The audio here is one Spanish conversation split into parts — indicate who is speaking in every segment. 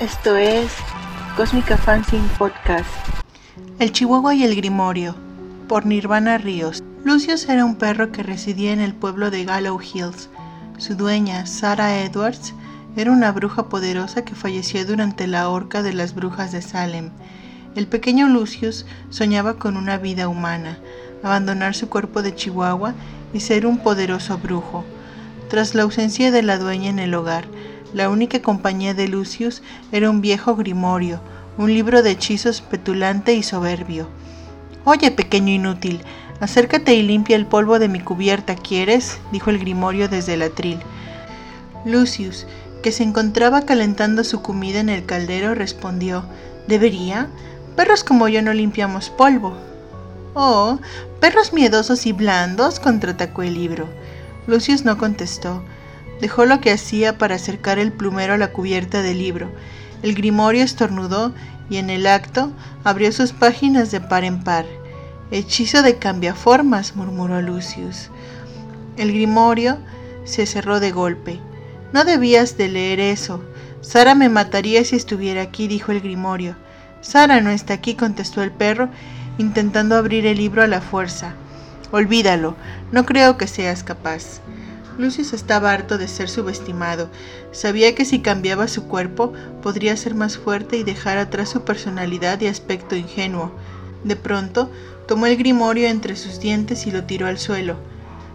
Speaker 1: Esto es Cósmica Fanzine Podcast.
Speaker 2: El Chihuahua y el Grimorio, por Nirvana Ríos. Lucius era un perro que residía en el pueblo de Gallow Hills. Su dueña, Sarah Edwards, era una bruja poderosa que falleció durante la horca de las brujas de Salem. El pequeño Lucius soñaba con una vida humana, abandonar su cuerpo de Chihuahua y ser un poderoso brujo. Tras la ausencia de la dueña en el hogar, la única compañía de Lucius era un viejo grimorio, un libro de hechizos petulante y soberbio. Oye, pequeño inútil, acércate y limpia el polvo de mi cubierta, ¿quieres? dijo el grimorio desde el atril. Lucius, que se encontraba calentando su comida en el caldero, respondió ¿Debería? Perros como yo no limpiamos polvo. Oh, perros miedosos y blandos, contraatacó el libro. Lucius no contestó. Dejó lo que hacía para acercar el plumero a la cubierta del libro. El grimorio estornudó y en el acto abrió sus páginas de par en par. Hechizo de cambiaformas, murmuró Lucius. El grimorio se cerró de golpe. No debías de leer eso. Sara me mataría si estuviera aquí, dijo el grimorio. Sara no está aquí, contestó el perro, intentando abrir el libro a la fuerza. Olvídalo, no creo que seas capaz. Lucius estaba harto de ser subestimado. Sabía que si cambiaba su cuerpo podría ser más fuerte y dejar atrás su personalidad y aspecto ingenuo. De pronto, tomó el grimorio entre sus dientes y lo tiró al suelo.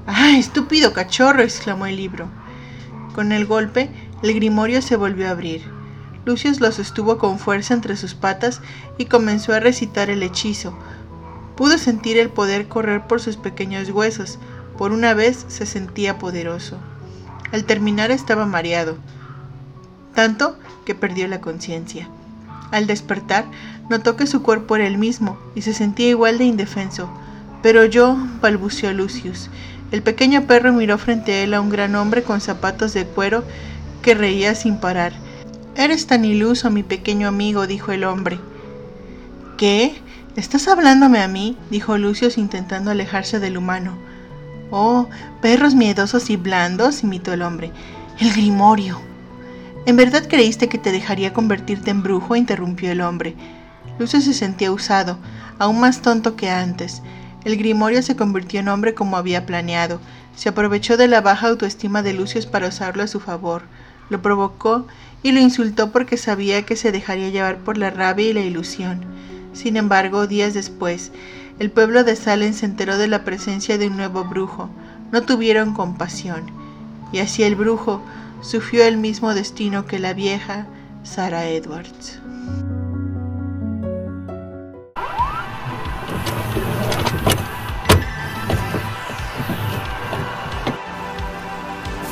Speaker 2: ¡Ah, estúpido cachorro! exclamó el libro. Con el golpe, el grimorio se volvió a abrir. Lucius lo sostuvo con fuerza entre sus patas y comenzó a recitar el hechizo. Pudo sentir el poder correr por sus pequeños huesos, por una vez se sentía poderoso. Al terminar estaba mareado, tanto que perdió la conciencia. Al despertar, notó que su cuerpo era el mismo y se sentía igual de indefenso. Pero yo, balbuceó Lucius. El pequeño perro miró frente a él a un gran hombre con zapatos de cuero que reía sin parar. Eres tan iluso, mi pequeño amigo, dijo el hombre. ¿Qué? ¿Estás hablándome a mí? dijo Lucius intentando alejarse del humano. Oh, perros miedosos y blandos, imitó el hombre. El grimorio. ¿En verdad creíste que te dejaría convertirte en brujo? interrumpió el hombre. Lucio se sentía usado, aún más tonto que antes. El grimorio se convirtió en hombre como había planeado. Se aprovechó de la baja autoestima de Lucius para usarlo a su favor. Lo provocó y lo insultó porque sabía que se dejaría llevar por la rabia y la ilusión. Sin embargo, días después, el pueblo de Salem se enteró de la presencia de un nuevo brujo. No tuvieron compasión, y así el brujo sufrió el mismo destino que la vieja Sarah Edwards.